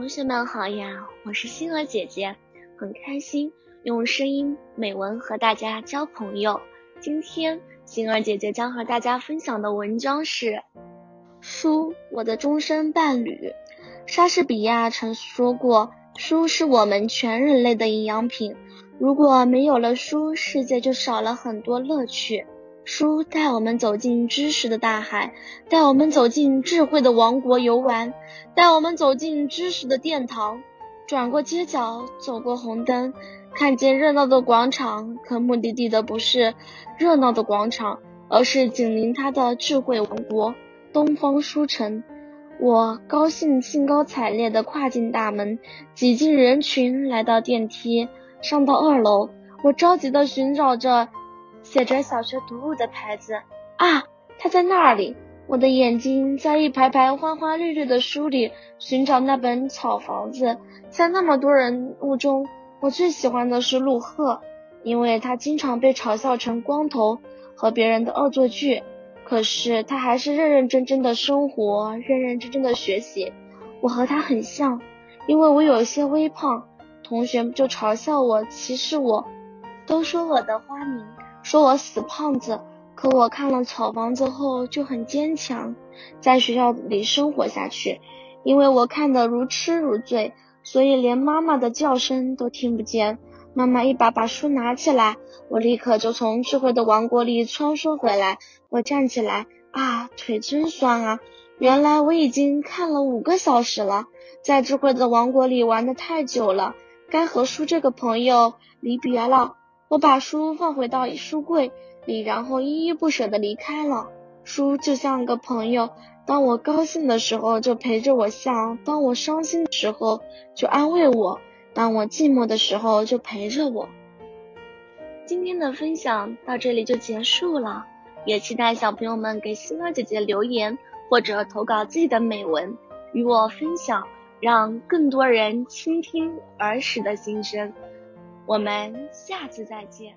同学们好呀，我是星儿姐姐，很开心用声音美文和大家交朋友。今天星儿姐姐将和大家分享的文章是《书，我的终身伴侣》。莎士比亚曾说过，书是我们全人类的营养品，如果没有了书，世界就少了很多乐趣。书带我们走进知识的大海，带我们走进智慧的王国游玩，带我们走进知识的殿堂。转过街角，走过红灯，看见热闹的广场，可目的地的不是热闹的广场，而是紧邻它的智慧王国——东方书城。我高兴，兴高采烈地跨进大门，挤进人群，来到电梯，上到二楼。我着急地寻找着。写着小学读物的牌子啊，它在那里。我的眼睛在一排排花花绿绿的书里寻找那本《草房子》。在那么多人物中，我最喜欢的是陆鹤，因为他经常被嘲笑成光头和别人的恶作剧，可是他还是认认真真的生活，认认真真的学习。我和他很像，因为我有些微胖，同学就嘲笑我、歧视我，都说我的花名。说我死胖子，可我看了《草房子》后就很坚强，在学校里生活下去。因为我看得如痴如醉，所以连妈妈的叫声都听不见。妈妈一把把书拿起来，我立刻就从智慧的王国里穿梭回来。我站起来，啊，腿真酸啊！原来我已经看了五个小时了，在智慧的王国里玩的太久了，该和书这个朋友离别了。我把书放回到书柜里，然后依依不舍地离开了。书就像个朋友，当我高兴的时候就陪着我笑，当我伤心的时候就安慰我，当我寂寞的时候就陪着我。今天的分享到这里就结束了，也期待小朋友们给星儿姐姐留言或者投稿自己的美文与我分享，让更多人倾听儿时的心声。我们下次再见。